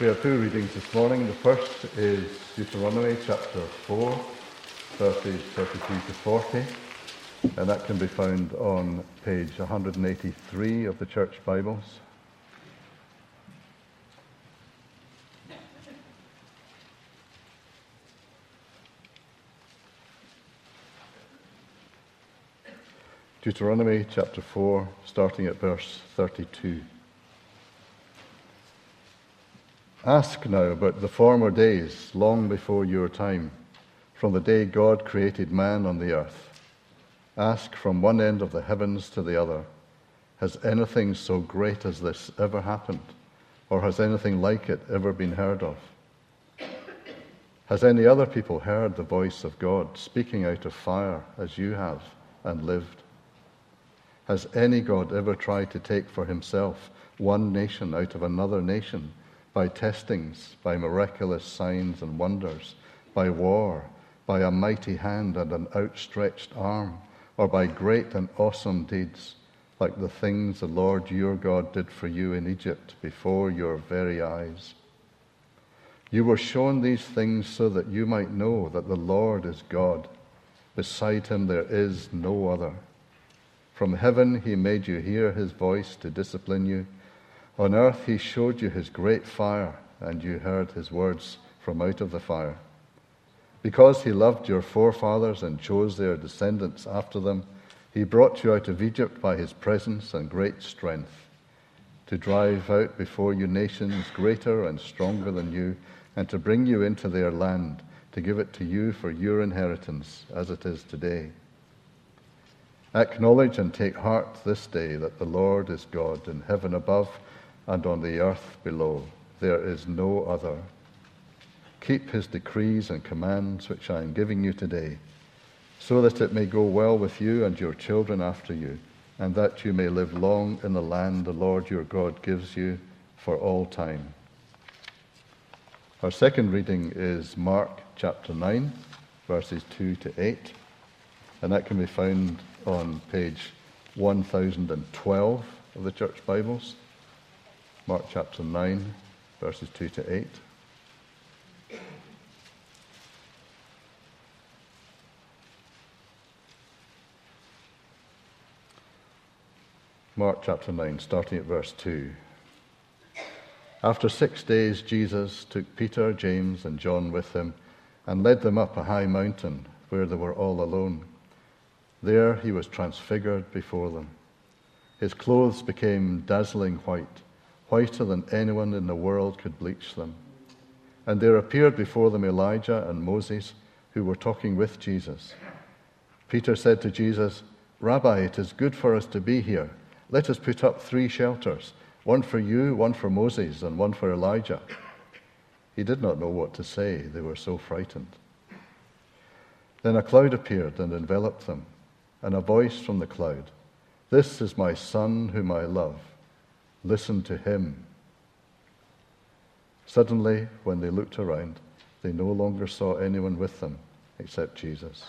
We have two readings this morning. The first is Deuteronomy chapter 4, verses 32 to 40, and that can be found on page 183 of the Church Bibles. Deuteronomy chapter 4, starting at verse 32. Ask now about the former days, long before your time, from the day God created man on the earth. Ask from one end of the heavens to the other Has anything so great as this ever happened? Or has anything like it ever been heard of? Has any other people heard the voice of God speaking out of fire as you have and lived? Has any God ever tried to take for himself one nation out of another nation by testings, by miraculous signs and wonders, by war, by a mighty hand and an outstretched arm, or by great and awesome deeds, like the things the Lord your God did for you in Egypt before your very eyes? You were shown these things so that you might know that the Lord is God. Beside him there is no other. From heaven he made you hear his voice to discipline you. On earth he showed you his great fire, and you heard his words from out of the fire. Because he loved your forefathers and chose their descendants after them, he brought you out of Egypt by his presence and great strength, to drive out before you nations greater and stronger than you, and to bring you into their land, to give it to you for your inheritance, as it is today. Acknowledge and take heart this day that the Lord is God in heaven above and on the earth below. There is no other. Keep his decrees and commands which I am giving you today, so that it may go well with you and your children after you, and that you may live long in the land the Lord your God gives you for all time. Our second reading is Mark chapter 9, verses 2 to 8, and that can be found on page 1012 of the Church Bibles, Mark chapter 9, verses 2 to 8. Mark chapter 9, starting at verse 2. After six days, Jesus took Peter, James, and John with him and led them up a high mountain where they were all alone. There he was transfigured before them. His clothes became dazzling white, whiter than anyone in the world could bleach them. And there appeared before them Elijah and Moses, who were talking with Jesus. Peter said to Jesus, Rabbi, it is good for us to be here. Let us put up three shelters one for you, one for Moses, and one for Elijah. He did not know what to say, they were so frightened. Then a cloud appeared and enveloped them and a voice from the cloud This is my Son whom I love. Listen to him. Suddenly, when they looked around, they no longer saw anyone with them except Jesus.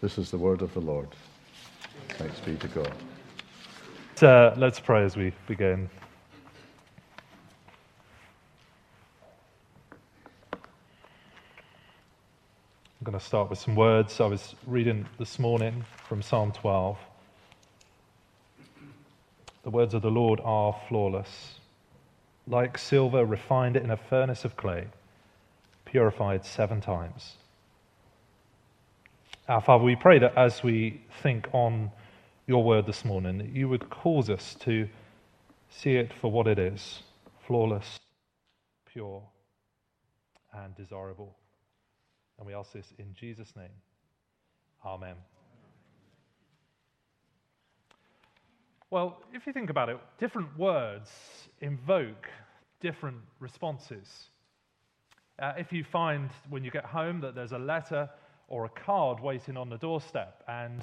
This is the word of the Lord. Thanks be to God. Uh, let's pray as we begin. I'm going to start with some words I was reading this morning from Psalm 12. The words of the Lord are flawless, like silver refined in a furnace of clay, purified seven times. Our Father, we pray that as we think on your word this morning, that you would cause us to see it for what it is flawless, pure, and desirable. And we ask this in Jesus' name. Amen. Well, if you think about it, different words invoke different responses. Uh, if you find when you get home that there's a letter or a card waiting on the doorstep and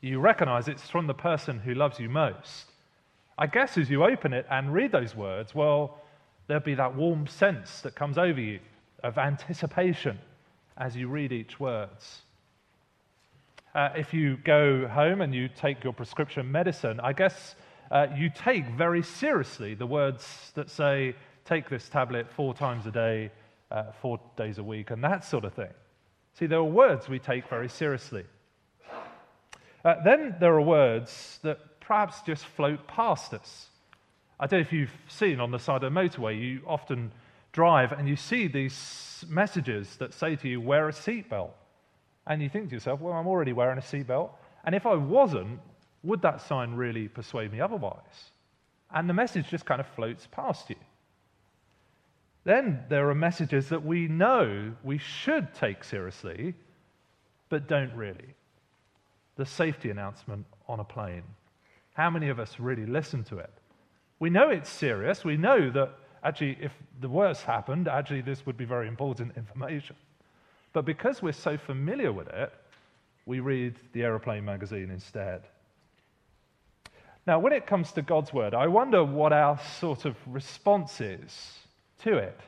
you recognize it's from the person who loves you most, I guess as you open it and read those words, well, there'll be that warm sense that comes over you of anticipation as you read each words. Uh, if you go home and you take your prescription medicine, I guess uh, you take very seriously the words that say, take this tablet four times a day, uh, four days a week, and that sort of thing. See, there are words we take very seriously. Uh, then there are words that perhaps just float past us. I don't know if you've seen on the side of the motorway, you often drive and you see these messages that say to you, wear a seatbelt. And you think to yourself, well, I'm already wearing a seatbelt. And if I wasn't, would that sign really persuade me otherwise? And the message just kind of floats past you. Then there are messages that we know we should take seriously, but don't really. The safety announcement on a plane. How many of us really listen to it? We know it's serious. We know that actually, if the worst happened, actually, this would be very important information. But because we're so familiar with it, we read the aeroplane magazine instead. Now, when it comes to God's word, I wonder what our sort of response is to it.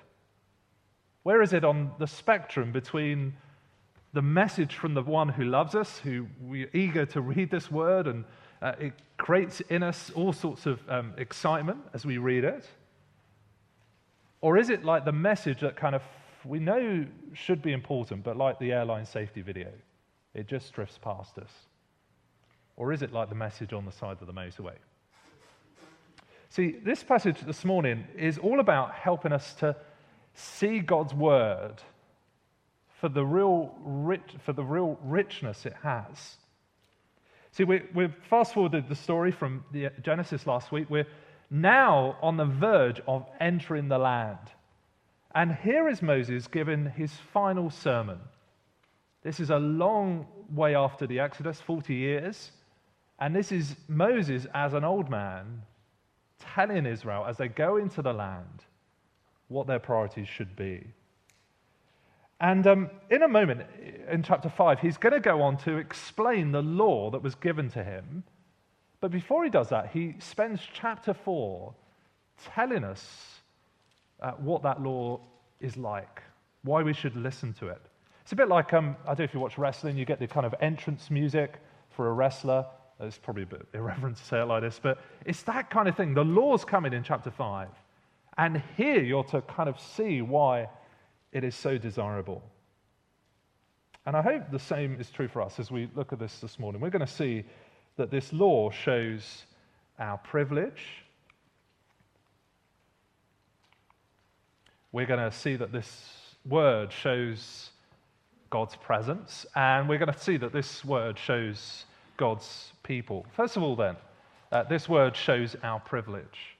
Where is it on the spectrum between the message from the one who loves us, who we're eager to read this word, and uh, it creates in us all sorts of um, excitement as we read it? Or is it like the message that kind of we know should be important, but like the airline safety video, it just drifts past us? Or is it like the message on the side of the motorway? See, this passage this morning is all about helping us to see God's word for the real, rich, for the real richness it has. See, we, we've fast forwarded the story from the Genesis last week. We're now on the verge of entering the land. And here is Moses giving his final sermon. This is a long way after the Exodus, 40 years. And this is Moses, as an old man, telling Israel as they go into the land what their priorities should be. And um, in a moment, in chapter 5, he's going to go on to explain the law that was given to him. But before he does that, he spends chapter 4 telling us uh, what that law is like, why we should listen to it. It's a bit like, um, I don't know if you watch wrestling, you get the kind of entrance music for a wrestler. It's probably a bit irreverent to say it like this, but it's that kind of thing. The law's coming in chapter 5. And here you're to kind of see why it is so desirable. And I hope the same is true for us as we look at this this morning. We're going to see that this law shows our privilege. We're going to see that this word shows God's presence, and we're going to see that this word shows God's people. First of all, then, uh, this word shows our privilege.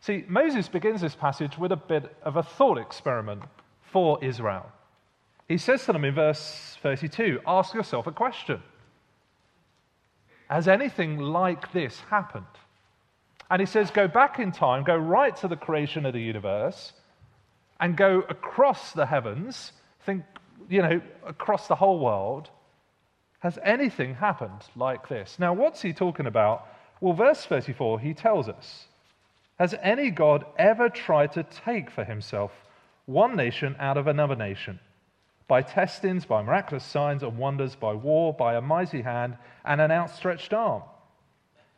See, Moses begins this passage with a bit of a thought experiment for Israel. He says to them in verse 32 Ask yourself a question Has anything like this happened? And he says, Go back in time, go right to the creation of the universe, and go across the heavens, think, you know, across the whole world, has anything happened like this? Now, what's he talking about? Well, verse 34, he tells us Has any God ever tried to take for himself one nation out of another nation? By testings, by miraculous signs and wonders, by war, by a mighty hand and an outstretched arm,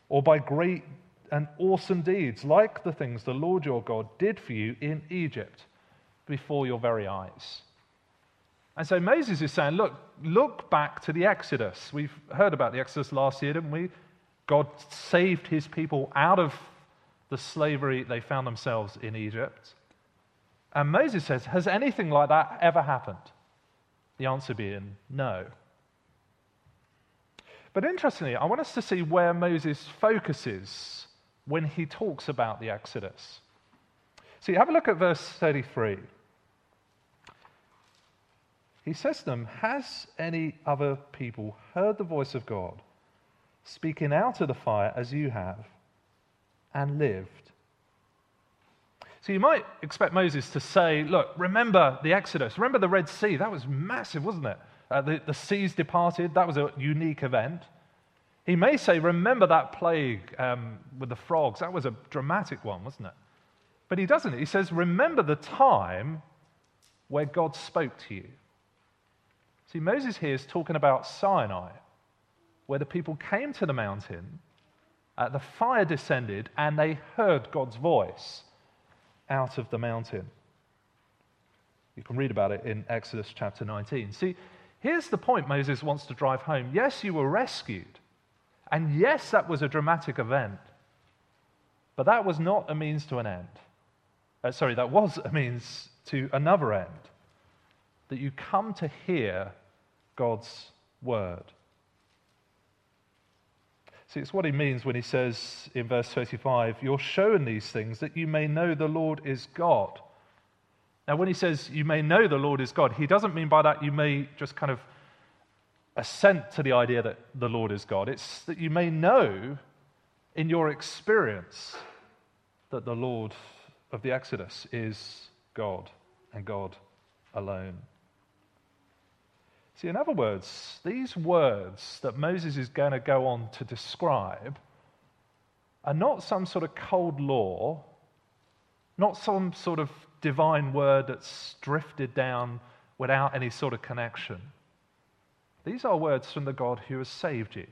or by great and awesome deeds, like the things the Lord your God did for you in Egypt before your very eyes. And so Moses is saying, look, look back to the Exodus. We've heard about the Exodus last year, didn't we? God saved his people out of the slavery they found themselves in Egypt. And Moses says, Has anything like that ever happened? The answer being no. But interestingly, I want us to see where Moses focuses when he talks about the Exodus. See, have a look at verse 33. He says to them, Has any other people heard the voice of God speaking out of the fire as you have and lived? So you might expect Moses to say, Look, remember the Exodus, remember the Red Sea. That was massive, wasn't it? Uh, the, the seas departed, that was a unique event. He may say, Remember that plague um, with the frogs. That was a dramatic one, wasn't it? But he doesn't. He says, Remember the time where God spoke to you. See, Moses here is talking about Sinai, where the people came to the mountain, uh, the fire descended, and they heard God's voice. out of the mountain. You can read about it in Exodus chapter 19. See, here's the point Moses wants to drive home. Yes, you were rescued. And yes, that was a dramatic event. But that was not a means to an end. Uh, sorry, that was a means to another end. That you come to hear God's word. See, it's what he means when he says in verse 35, You're shown these things that you may know the Lord is God. Now, when he says you may know the Lord is God, he doesn't mean by that you may just kind of assent to the idea that the Lord is God. It's that you may know in your experience that the Lord of the Exodus is God and God alone. See, in other words, these words that Moses is going to go on to describe are not some sort of cold law, not some sort of divine word that's drifted down without any sort of connection. These are words from the God who has saved you.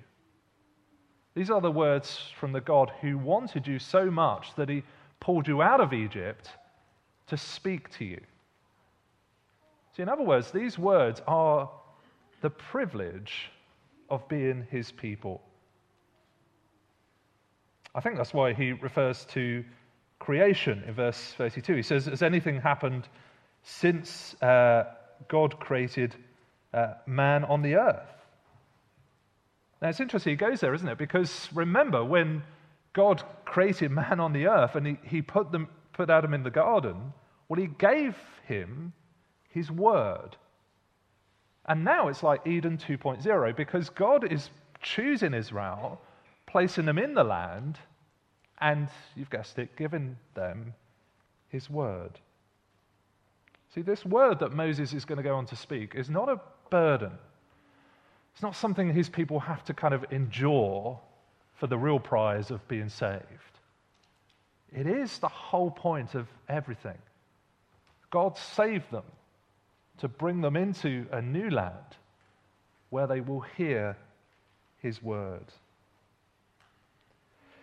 These are the words from the God who wanted you so much that he pulled you out of Egypt to speak to you. See, in other words, these words are the privilege of being his people. I think that's why he refers to creation in verse 32. He says, Has anything happened since uh, God created uh, man on the earth? Now it's interesting, he goes there, isn't it? Because remember, when God created man on the earth and he, he put, them, put Adam in the garden, well, he gave him his word. And now it's like Eden 2.0 because God is choosing Israel, placing them in the land, and you've guessed it, giving them his word. See, this word that Moses is going to go on to speak is not a burden. It's not something his people have to kind of endure for the real prize of being saved. It is the whole point of everything. God saved them to bring them into a new land where they will hear his word.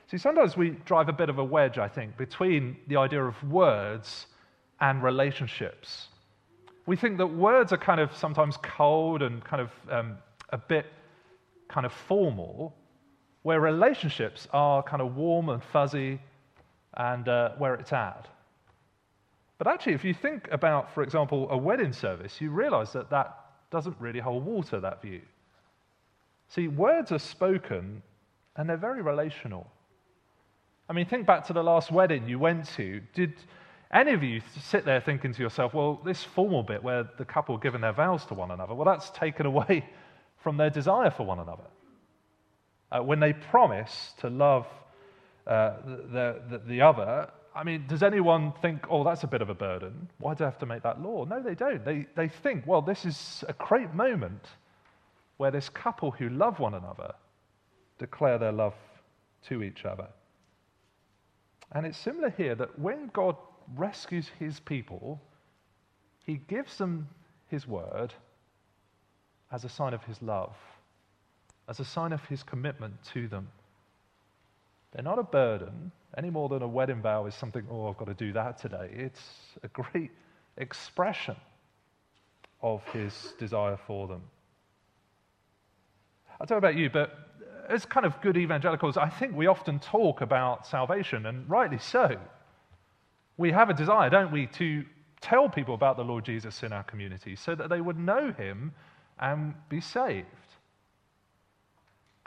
See, sometimes we drive a bit of a wedge, I think, between the idea of words and relationships. We think that words are kind of sometimes cold and kind of um, a bit kind of formal, where relationships are kind of warm and fuzzy and uh, where it's at. But actually, if you think about, for example, a wedding service, you realize that that doesn't really hold water, that view. See, words are spoken and they're very relational. I mean, think back to the last wedding you went to. Did any of you sit there thinking to yourself, well, this formal bit where the couple are giving their vows to one another, well, that's taken away from their desire for one another? Uh, when they promise to love uh, the, the, the other, I mean, does anyone think, oh, that's a bit of a burden? Why do I have to make that law? No, they don't. They, they think, well, this is a great moment where this couple who love one another declare their love to each other. And it's similar here that when God rescues his people, he gives them his word as a sign of his love, as a sign of his commitment to them. They're not a burden any more than a wedding vow is something, oh, I've got to do that today. It's a great expression of his desire for them. I don't know about you, but as kind of good evangelicals, I think we often talk about salvation, and rightly so. We have a desire, don't we, to tell people about the Lord Jesus in our community so that they would know him and be saved.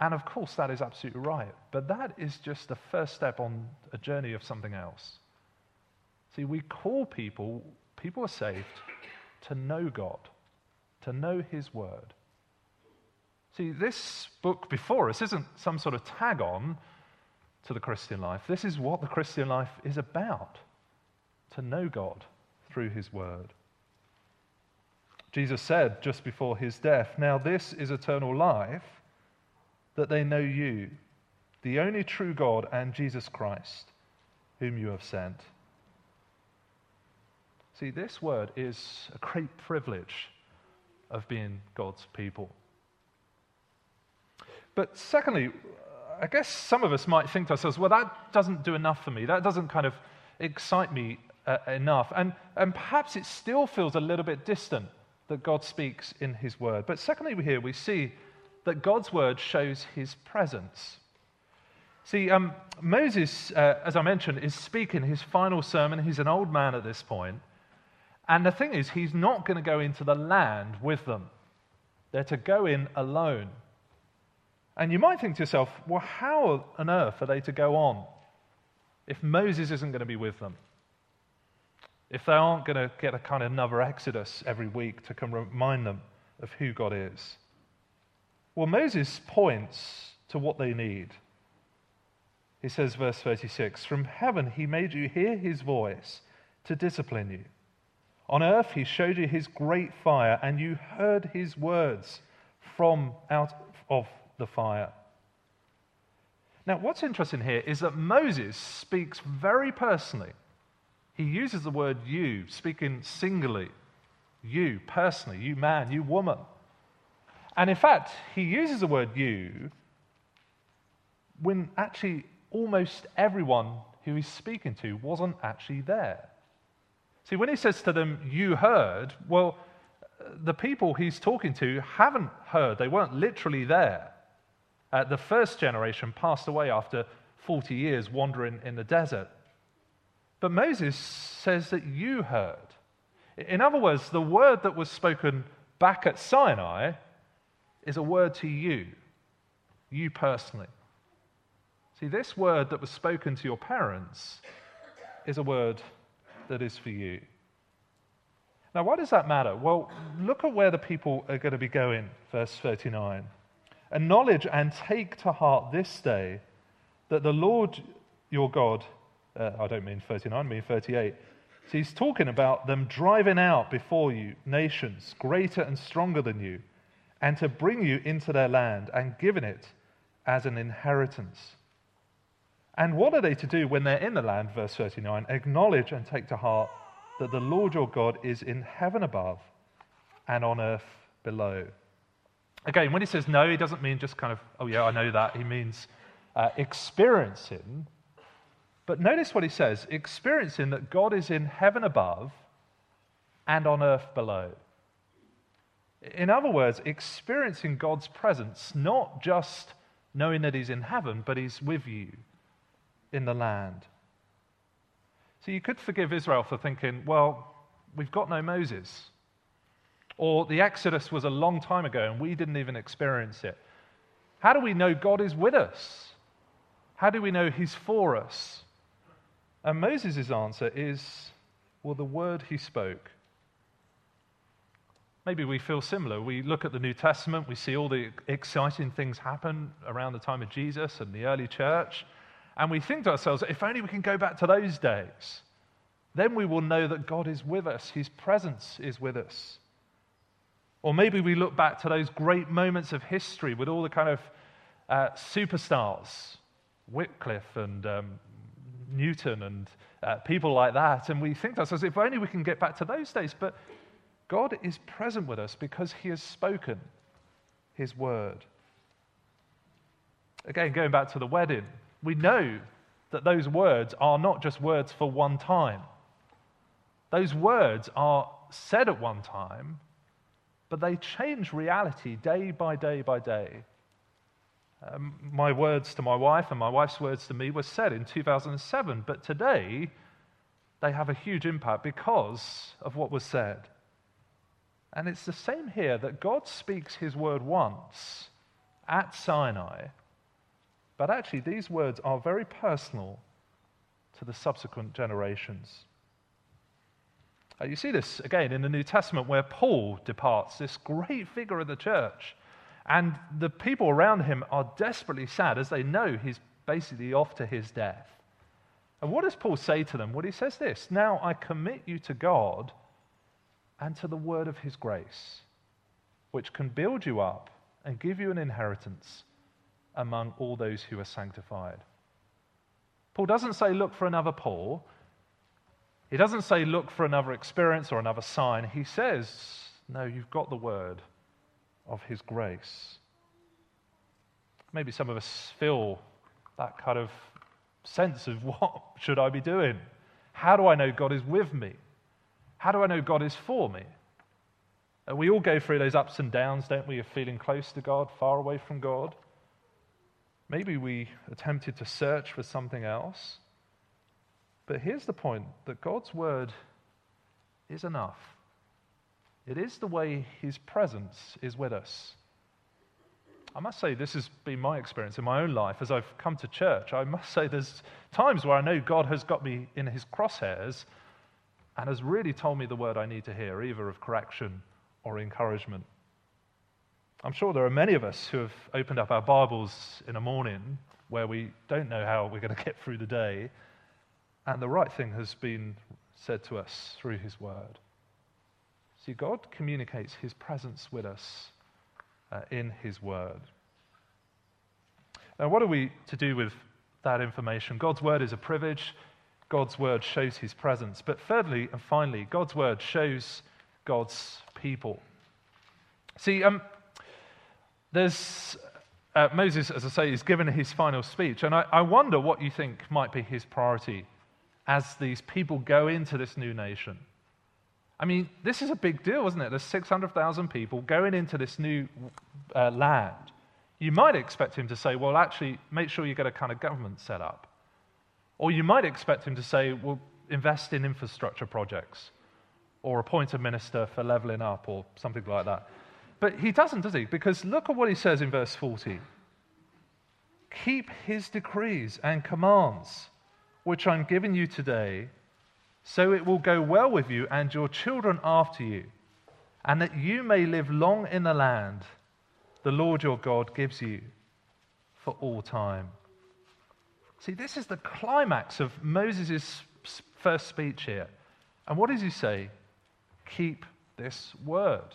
And of course, that is absolutely right. But that is just the first step on a journey of something else. See, we call people, people are saved to know God, to know His Word. See, this book before us isn't some sort of tag on to the Christian life. This is what the Christian life is about to know God through His Word. Jesus said just before his death, Now this is eternal life that they know you, the only true God, and Jesus Christ, whom you have sent. See, this word is a great privilege of being God's people. But secondly, I guess some of us might think to ourselves, well, that doesn't do enough for me. That doesn't kind of excite me uh, enough. And, and perhaps it still feels a little bit distant that God speaks in his word. But secondly, here we see that God's word shows his presence. See, um, Moses, uh, as I mentioned, is speaking his final sermon. He's an old man at this point. And the thing is, he's not going to go into the land with them. They're to go in alone. And you might think to yourself, well, how on earth are they to go on if Moses isn't going to be with them? If they aren't going to get a kind of another exodus every week to come remind them of who God is? Well, Moses points to what they need. He says, verse 36 From heaven he made you hear his voice to discipline you. On earth he showed you his great fire, and you heard his words from out of the fire. Now, what's interesting here is that Moses speaks very personally. He uses the word you, speaking singly. You, personally, you man, you woman. And in fact, he uses the word you when actually almost everyone who he's speaking to wasn't actually there. See, when he says to them, You heard, well, the people he's talking to haven't heard. They weren't literally there. Uh, the first generation passed away after 40 years wandering in the desert. But Moses says that you heard. In other words, the word that was spoken back at Sinai is a word to you, you personally. See, this word that was spoken to your parents is a word that is for you. Now, why does that matter? Well, look at where the people are going to be going, verse 39. Acknowledge and take to heart this day that the Lord your God, uh, I don't mean 39, I mean 38. So he's talking about them driving out before you nations greater and stronger than you, and to bring you into their land and given it as an inheritance. And what are they to do when they're in the land? Verse 39 Acknowledge and take to heart that the Lord your God is in heaven above and on earth below. Again, when he says no, he doesn't mean just kind of, oh, yeah, I know that. He means uh, experiencing. But notice what he says experiencing that God is in heaven above and on earth below. In other words, experiencing God's presence, not just knowing that he's in heaven, but he's with you in the land. So you could forgive Israel for thinking, well, we've got no Moses. Or the Exodus was a long time ago and we didn't even experience it. How do we know God is with us? How do we know He's for us? And Moses' answer is, well, the word he spoke. Maybe we feel similar. We look at the New Testament, we see all the exciting things happen around the time of Jesus and the early church. And we think to ourselves, if only we can go back to those days, then we will know that God is with us, His presence is with us. Or maybe we look back to those great moments of history with all the kind of uh, superstars, Wycliffe and um, Newton and uh, people like that, and we think to ourselves, if only we can get back to those days. But God is present with us because He has spoken His word. Again, going back to the wedding, we know that those words are not just words for one time. Those words are said at one time, but they change reality day by day by day. Um, my words to my wife and my wife's words to me were said in 2007, but today they have a huge impact because of what was said. And it's the same here that God speaks his word once at Sinai but actually, these words are very personal to the subsequent generations. Uh, you see this again in the New Testament where Paul departs, this great figure of the church. And the people around him are desperately sad as they know he's basically off to his death. And what does Paul say to them? Well, he says this Now I commit you to God and to the word of his grace, which can build you up and give you an inheritance among all those who are sanctified. Paul doesn't say, look for another Paul. He doesn't say, look for another experience or another sign. He says, no, you've got the word of his grace. Maybe some of us feel that kind of sense of what should I be doing? How do I know God is with me? How do I know God is for me? We all go through those ups and downs, don't we, of feeling close to God, far away from God. Maybe we attempted to search for something else. But here's the point that God's word is enough. It is the way his presence is with us. I must say, this has been my experience in my own life as I've come to church. I must say, there's times where I know God has got me in his crosshairs and has really told me the word I need to hear, either of correction or encouragement. I'm sure there are many of us who have opened up our Bibles in a morning where we don't know how we're going to get through the day, and the right thing has been said to us through His Word. See, God communicates His presence with us uh, in His Word. Now, what are we to do with that information? God's Word is a privilege. God's Word shows His presence. But thirdly and finally, God's Word shows God's people. See, um, there's uh, Moses, as I say, is given his final speech, and I, I wonder what you think might be his priority as these people go into this new nation. I mean, this is a big deal, isn't it? There's 600,000 people going into this new uh, land. You might expect him to say, well, actually, make sure you get a kind of government set up. Or you might expect him to say, well, invest in infrastructure projects or appoint a minister for leveling up or something like that. But he doesn't, does he? Because look at what he says in verse 40 Keep his decrees and commands, which I'm giving you today, so it will go well with you and your children after you, and that you may live long in the land the Lord your God gives you for all time. See, this is the climax of Moses' first speech here. And what does he say? Keep this word.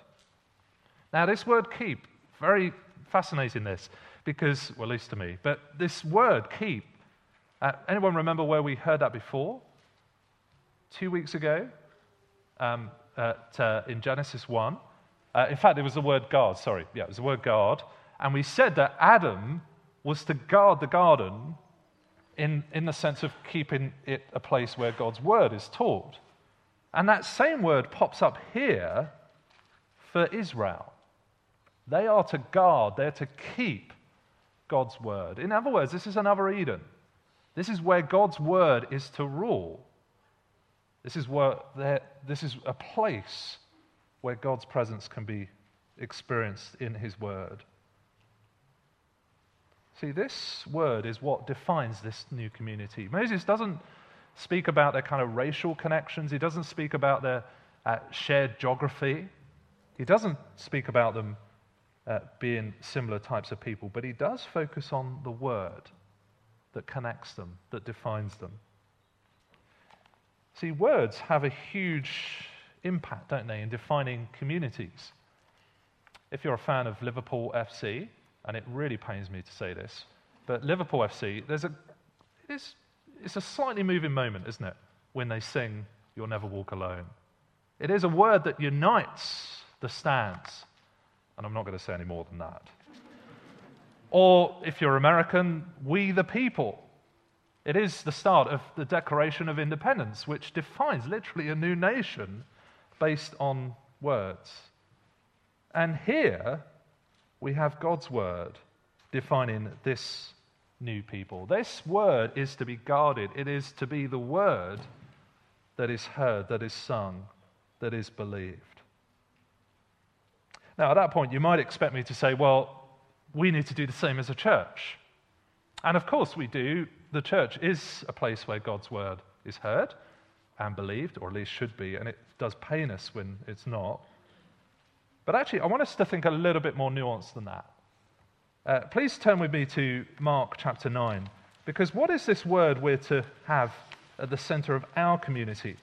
Now, this word keep, very fascinating this, because, well, at least to me, but this word keep, uh, anyone remember where we heard that before? Two weeks ago um, at, uh, in Genesis 1. Uh, in fact, it was the word guard, sorry. Yeah, it was the word guard. And we said that Adam was to guard the garden in, in the sense of keeping it a place where God's word is taught. And that same word pops up here for Israel. They are to guard, they're to keep God's word. In other words, this is another Eden. This is where God's word is to rule. This is, where this is a place where God's presence can be experienced in his word. See, this word is what defines this new community. Moses doesn't speak about their kind of racial connections, he doesn't speak about their uh, shared geography, he doesn't speak about them uh, being similar types of people, but he does focus on the word that connects them, that defines them. See, words have a huge impact, don't they, in defining communities. If you're a fan of Liverpool FC, and it really pains me to say this, but Liverpool FC, there's a, it is, it's a slightly moving moment, isn't it, when they sing You'll Never Walk Alone. It is a word that unites the stands, and I'm not going to say any more than that. Or, if you're American, We the People. It is the start of the Declaration of Independence, which defines literally a new nation based on words. And here, we have God's word defining this new people. This word is to be guarded, it is to be the word that is heard, that is sung, that is believed. Now, at that point, you might expect me to say, well, we need to do the same as a church. And of course, we do. The church is a place where God's word is heard and believed, or at least should be, and it does pain us when it's not. But actually, I want us to think a little bit more nuanced than that. Uh, please turn with me to Mark chapter 9, because what is this word we're to have at the center of our community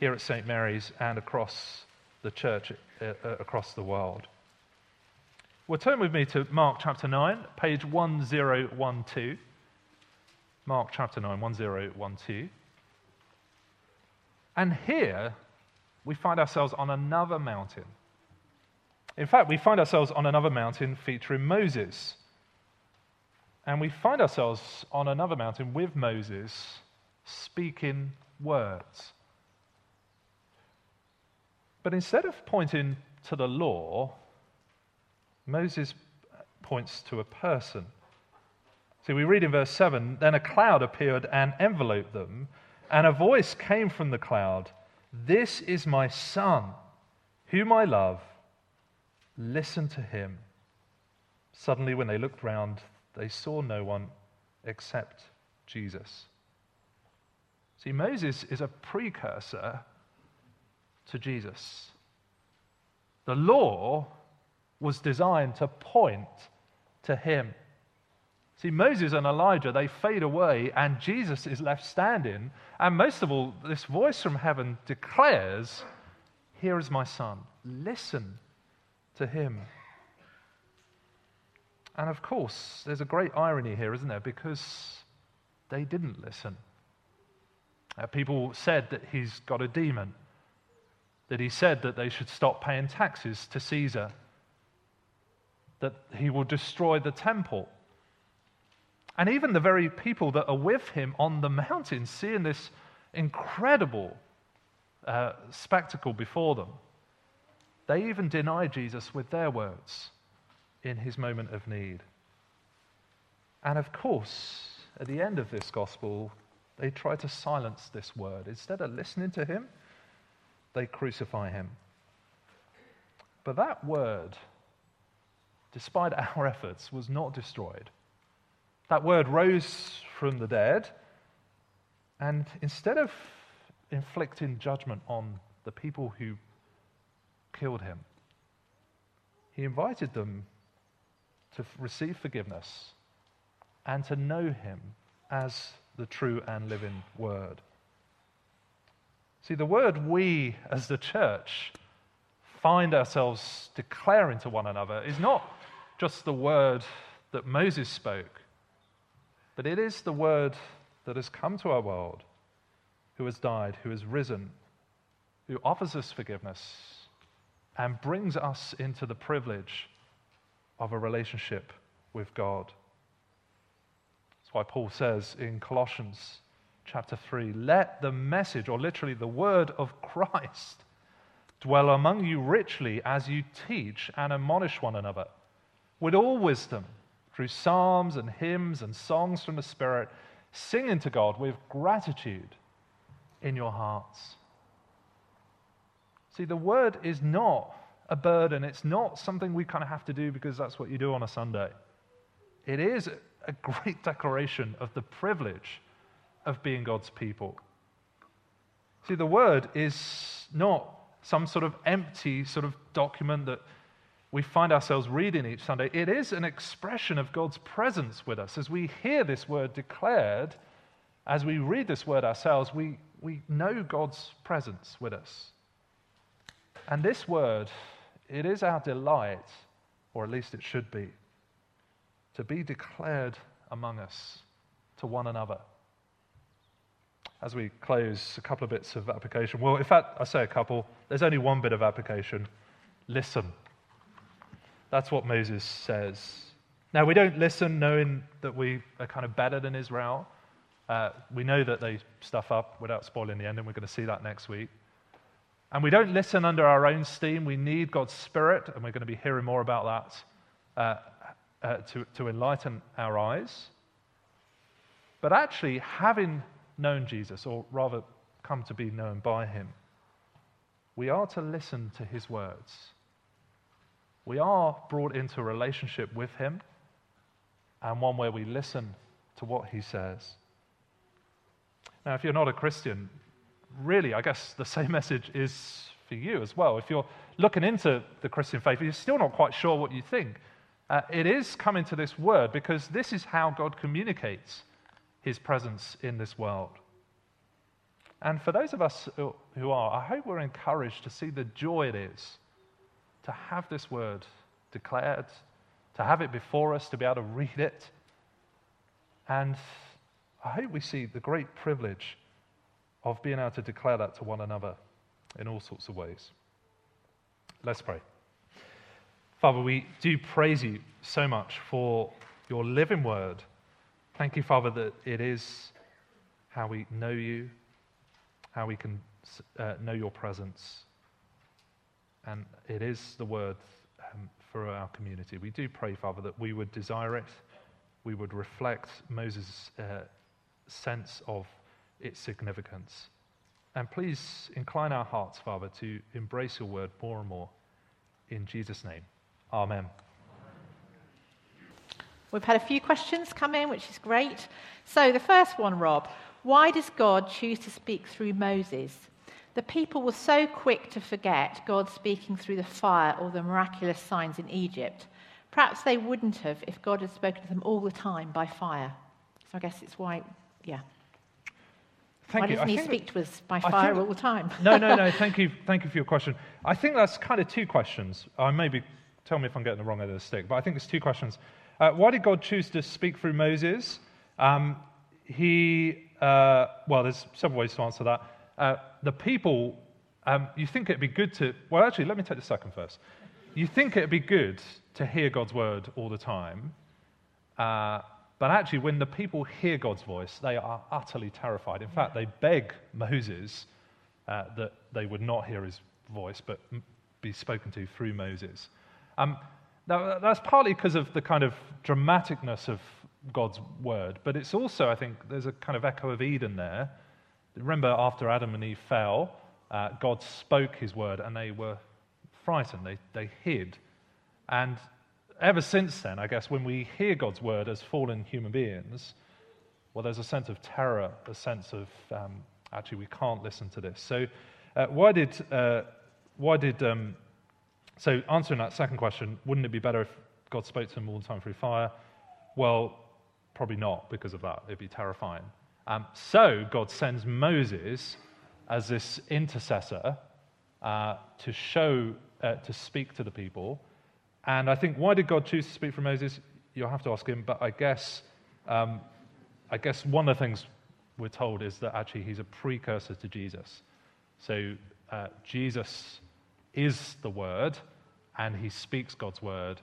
here at St. Mary's and across the church uh, uh, across the world? Well, turn with me to Mark chapter 9, page 1012. Mark chapter 9, 1012. And here we find ourselves on another mountain. In fact, we find ourselves on another mountain featuring Moses. And we find ourselves on another mountain with Moses speaking words. But instead of pointing to the law, Moses points to a person. See, we read in verse 7 Then a cloud appeared and enveloped them, and a voice came from the cloud This is my son, whom I love. Listen to him. Suddenly, when they looked round, they saw no one except Jesus. See, Moses is a precursor to Jesus. The law was designed to point to him. See, Moses and Elijah, they fade away, and Jesus is left standing. And most of all, this voice from heaven declares, Here is my son. Listen to him. And of course, there's a great irony here, isn't there? Because they didn't listen. Uh, people said that he's got a demon, that he said that they should stop paying taxes to Caesar, that he will destroy the temple. And even the very people that are with him on the mountain, seeing this incredible uh, spectacle before them, they even deny Jesus with their words in his moment of need. And of course, at the end of this gospel, they try to silence this word. Instead of listening to him, they crucify him. But that word, despite our efforts, was not destroyed. That word rose from the dead, and instead of inflicting judgment on the people who killed him, he invited them to receive forgiveness and to know him as the true and living word. See, the word we as the church find ourselves declaring to one another is not just the word that Moses spoke, but it is the word that has come to our world, who has died, who has risen, who offers us forgiveness and brings us into the privilege of a relationship with God. That's why Paul says in Colossians chapter 3 let the message, or literally the word of Christ, dwell among you richly as you teach and admonish one another with all wisdom through psalms and hymns and songs from the Spirit, singing to God with gratitude in your hearts. See, the word is not a burden. It's not something we kind of have to do because that's what you do on a Sunday. It is a great declaration of the privilege of being God's people. See, the word is not some sort of empty sort of document that we find ourselves reading each Sunday. It is an expression of God's presence with us. As we hear this word declared, as we read this word ourselves, we, we know God's presence with us. And this word it is our delight, or at least it should be, to be declared among us to one another. As we close, a couple of bits of application. Well, in fact, I say a couple, there's only one bit of application. Listen. That's what Moses says. Now, we don't listen knowing that we are kind of better than Israel. Uh, we know that they stuff up without spoiling the end, and we're going to see that next week. And we don't listen under our own steam. We need God's Spirit, and we're going to be hearing more about that uh, uh, to, to enlighten our eyes. But actually, having known Jesus, or rather come to be known by him, we are to listen to his words. We are brought into a relationship with him, and one where we listen to what he says. Now, if you're not a Christian, really, I guess the same message is for you as well. If you're looking into the Christian faith, you're still not quite sure what you think. Uh, it is coming to this word because this is how God communicates his presence in this world. And for those of us who are, I hope we're encouraged to see the joy it is to have this word declared, to have it before us, to be able to read it. And I hope we see the great privilege of being able to declare that to one another in all sorts of ways. Let's pray. Father, we do praise you so much for your living word. Thank you, Father, that it is how we know you, how we can uh, know your presence. And it is the word um, for our community. We do pray, Father, that we would desire it, we would reflect Moses' uh, sense of its significance. And please incline our hearts, Father, to embrace your word more and more. In Jesus' name, amen. We've had a few questions come in, which is great. So, the first one, Rob why does God choose to speak through Moses? The people were so quick to forget God speaking through the fire or the miraculous signs in Egypt. Perhaps they wouldn't have if God had spoken to them all the time by fire. So I guess it's why, yeah. Thank why you. doesn't I he speak to us by fire all the time? no, no, no. Thank you, thank you for your question. I think that's kind of two questions. I maybe tell me if I'm getting the wrong end of the stick, but I think it's two questions. Uh, why did God choose to speak through Moses? Um, he, uh, well, there's several ways to answer that. Uh, the people, um, you think it'd be good to, well, actually, let me take the second first. You think it'd be good to hear God's word all the time, uh, but actually, when the people hear God's voice, they are utterly terrified. In fact, they beg Moses uh, that they would not hear his voice, but be spoken to through Moses. Um, now, that's partly because of the kind of dramaticness of God's word, but it's also, I think, there's a kind of echo of Eden there. Remember, after Adam and Eve fell, uh, God spoke his word and they were frightened, they, they hid. And ever since then, I guess, when we hear God's word as fallen human beings, well, there's a sense of terror, a sense of um, actually we can't listen to this. So, uh, why did uh, why did um, so answering that second question? Wouldn't it be better if God spoke to them all the time through fire? Well, probably not because of that. It'd be terrifying. Um, so God sends Moses as this intercessor uh, to show uh, to speak to the people. And I think why did God choose to speak for Moses? You'll have to ask him. But I guess um, I guess one of the things we're told is that actually he's a precursor to Jesus. So uh, Jesus is the Word, and he speaks God's Word,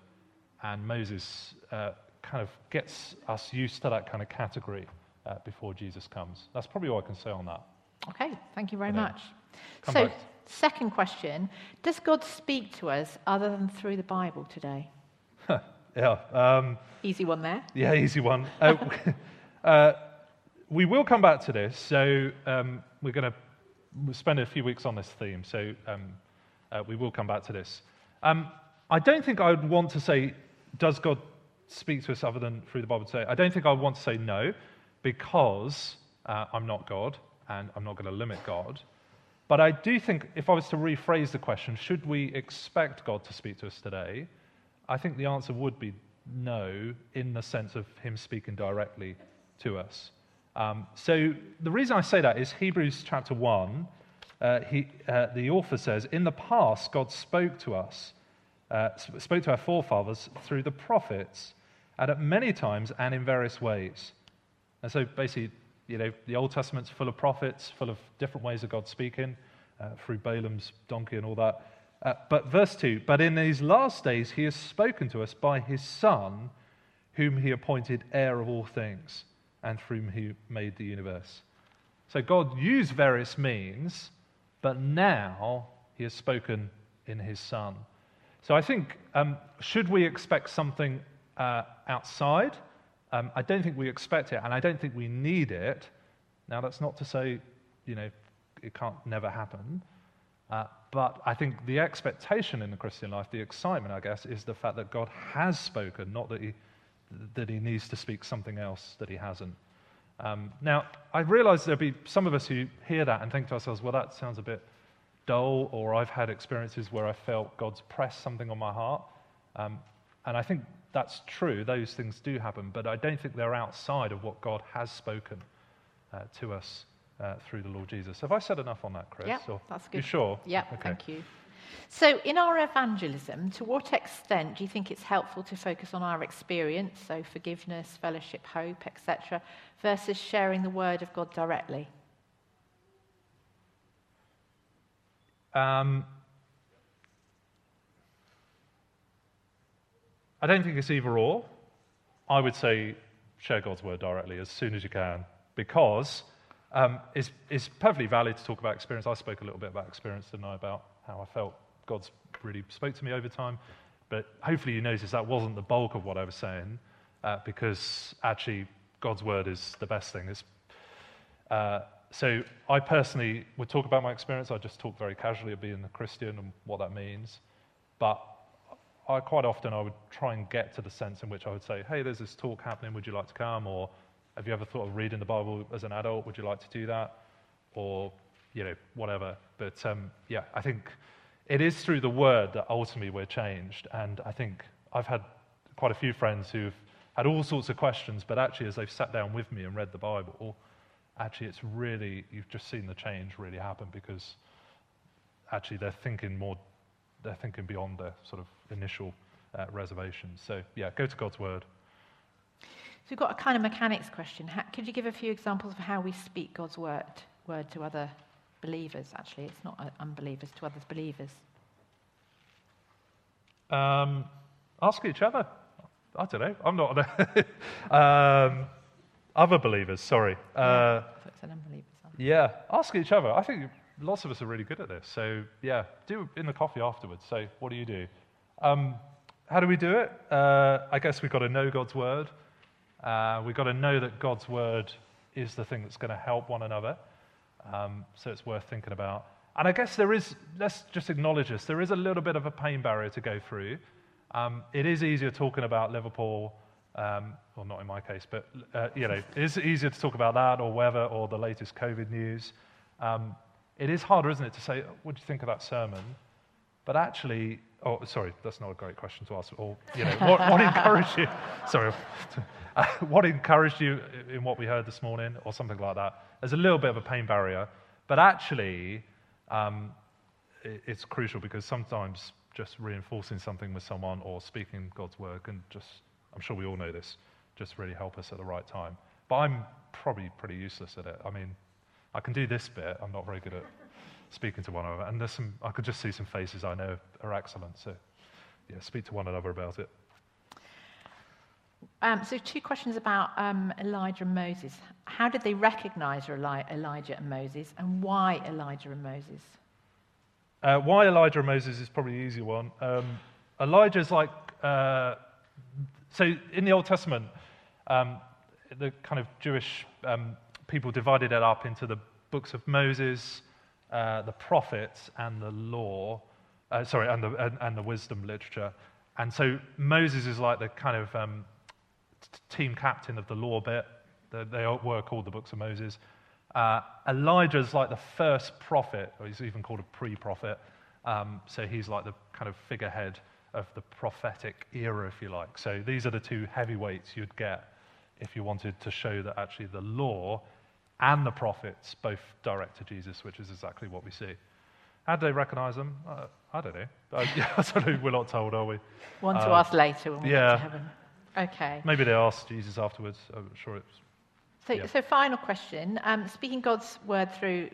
and Moses uh, kind of gets us used to that kind of category uh, before Jesus comes. That's probably all I can say on that. Okay, thank you very much. Come so, back. Second question Does God speak to us other than through the Bible today? Yeah. Um, Easy one there. Yeah, easy one. Uh, uh, we will come back to this. So um, we're going to spend a few weeks on this theme. So um, uh, we will come back to this. Um, I don't think I would want to say, does God speak to us other than through the Bible today? I don't think I would want to say no, because uh, I'm not God and I'm not going to limit God. But I do think if I was to rephrase the question, should we expect God to speak to us today? I think the answer would be no, in the sense of Him speaking directly to us. Um, so the reason I say that is Hebrews chapter 1, uh, he, uh, the author says, In the past, God spoke to us, uh, spoke to our forefathers through the prophets, and at many times and in various ways. And so basically, you know, the Old Testament's full of prophets, full of different ways of God speaking, uh, through Balaam's donkey and all that. Uh, but verse 2 But in these last days he has spoken to us by his Son, whom he appointed heir of all things, and through whom he made the universe. So God used various means, but now he has spoken in his Son. So I think, um, should we expect something uh, outside? Um, I don't think we expect it, and I don't think we need it. Now, that's not to say, you know, it can't never happen. Uh, but I think the expectation in the Christian life, the excitement, I guess, is the fact that God has spoken, not that he, that he needs to speak something else that he hasn't. Um, now, I realize there'll be some of us who hear that and think to ourselves, well, that sounds a bit dull, or I've had experiences where I felt God's pressed something on my heart. Um, and I think that's true, those things do happen, but I don't think they're outside of what God has spoken uh, to us uh, through the Lord Jesus. Have I said enough on that, Chris? Yeah, Or- that's You good. sure? Yeah, Okay. thank you. So, in our evangelism, to what extent do you think it's helpful to focus on our experience, so forgiveness, fellowship, hope, etc., versus sharing the word of God directly? Um, I don't think it's either or. I would say share God's word directly as soon as you can, because um, it's, it's perfectly valid to talk about experience. I spoke a little bit about experience, didn't I, about how I felt God's really spoke to me over time. But hopefully you notice that wasn't the bulk of what I was saying, uh, because actually God's word is the best thing. Uh, so I personally would talk about my experience. I just talk very casually of being a Christian and what that means. But I, quite often I would try and get to the sense in which I would say, hey, there's this talk happening, would you like to come? Or have you ever thought of reading the Bible as an adult? Would you like to do that? Or, you know, whatever. But um, yeah, I think it is through the word that ultimately we're changed. And I think I've had quite a few friends who've had all sorts of questions, but actually, as they've sat down with me and read the Bible, actually, it's really, you've just seen the change really happen because actually they're thinking more, they're thinking beyond their sort of initial uh, reservations. So, yeah, go to God's Word. So, we've got a kind of mechanics question. How, could you give a few examples of how we speak God's word, word to other believers? Actually, it's not uh, unbelievers, to others believers. Um, ask each other. I don't know. I'm not. um, other believers, sorry. Uh, yeah, ask each other. I think lots of us are really good at this. So, yeah, do in the coffee afterwards. So, what do you do? Um, how do we do it? Uh, I guess we've got to know God's word. Uh, we've got to know that God's word is the thing that's going to help one another. Um, so it's worth thinking about. And I guess there is, let's just acknowledge this, there is a little bit of a pain barrier to go through. Um, it is easier talking about Liverpool, um, well, not in my case, but uh, you know, it is easier to talk about that or weather or the latest COVID news. It is harder, isn't it, to say, what do you think of that sermon? But actually, oh, sorry, that's not a great question to ask. Or, you know, what, what encouraged you? Sorry, what encouraged you in what we heard this morning, or something like that? There's a little bit of a pain barrier, but actually, um, it, it's crucial because sometimes just reinforcing something with someone or speaking God's word can just, I'm sure we all know this, just really help us at the right time. But I'm probably pretty useless at it. I mean, I can do this bit, I'm not very good at speaking to one another. And there's some, I could just see some faces I know are excellent. So, yeah, speak to one another about it. Um, so, two questions about um, Elijah and Moses. How did they recognize Eli- Elijah and Moses, and why Elijah and Moses? Uh, why Elijah and Moses is probably the easy one. Um, Elijah's like, uh, so in the Old Testament, um, the kind of Jewish um, people divided it up into the books of Moses, uh, the prophets, and the law. Uh, sorry, and the, and, and, the wisdom literature. And so Moses is like the kind of um, team captain of the law bit. They, were called the books of Moses. Uh, Elijah is like the first prophet, or he's even called a pre prophet. Um, so he's like the kind of figurehead of the prophetic era, if you like. So these are the two heavyweights you'd get if you wanted to show that actually the law and the prophets both direct to Jesus, which is exactly what we see. How do they recognize them? Uh, I don't know. Uh, yeah, we're not told, are we? One to uh, ask later when we yeah. get to heaven. Okay. Maybe they asked Jesus afterwards. I'm sure it's so, yeah. so final question. Um, speaking God's word through,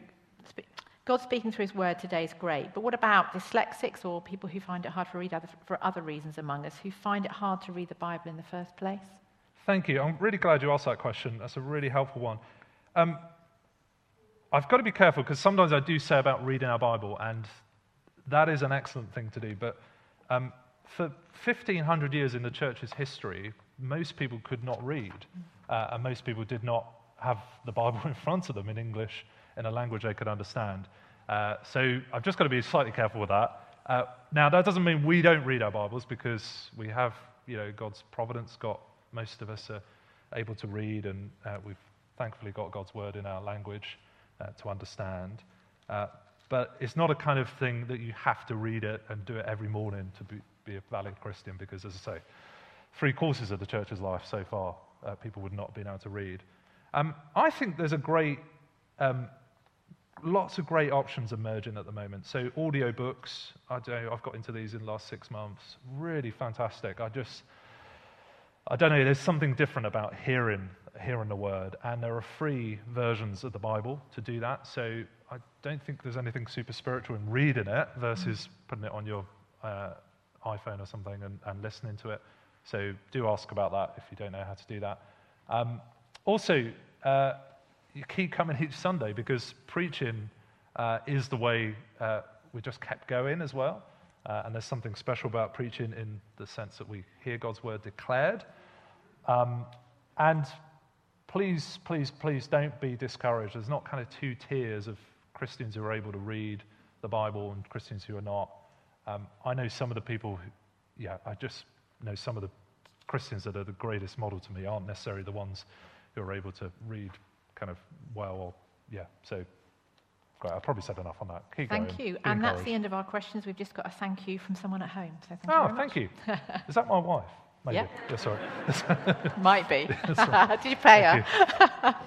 God speaking through His word today is great, but what about dyslexics or people who find it hard to read other, for other reasons among us, who find it hard to read the Bible in the first place? Thank you. I'm really glad you asked that question. That's a really helpful one. Um, I've got to be careful because sometimes I do say about reading our Bible, and that is an excellent thing to do. But um, for 1500 years in the church's history, most people could not read. Uh, and most people did not have the Bible in front of them in English in a language they could understand. Uh, so I've just got to be slightly careful with that. Uh, now, that doesn't mean we don't read our Bibles because we have, you know, God's providence got most of us are able to read, and uh, we've thankfully got God's word in our language uh, to understand. Uh, but it's not a kind of thing that you have to read it and do it every morning to be, be a valid Christian because, as I say, three courses of the church's life so far uh, people would not have been able to read. Um, I think there's a great, um, lots of great options emerging at the moment. So audiobooks, I don't know, I've got into these in the last six months. Really fantastic. I just, I don't know, there's something different about hearing, hearing the word. And there are free versions of the Bible to do that. So I don't think there's anything super spiritual in reading it versus mm. putting it on your uh, iPhone or something and, and listening to it. So do ask about that if you don't know how to do that. Um, also, uh, you keep coming each Sunday because preaching uh, is the way uh, we just kept going as well. Uh, and there's something special about preaching in the sense that we hear God's word declared. Um, and please, please, please don't be discouraged. There's not kind of two tiers of Christians who are able to read the Bible and Christians who are not. Um, I know some of the people, who, yeah, I just know some of the Christians that are the greatest model to me aren't necessarily the ones who are able to read kind of well or, yeah, so great. I've probably said enough on that. Keep Thank going. you. Be And that's the end of our questions. We've just got a thank you from someone at home. So thank you Oh, very thank you. Is that my wife? Maybe. Yeah. Yeah, sorry. Might be. Did you pay her? You.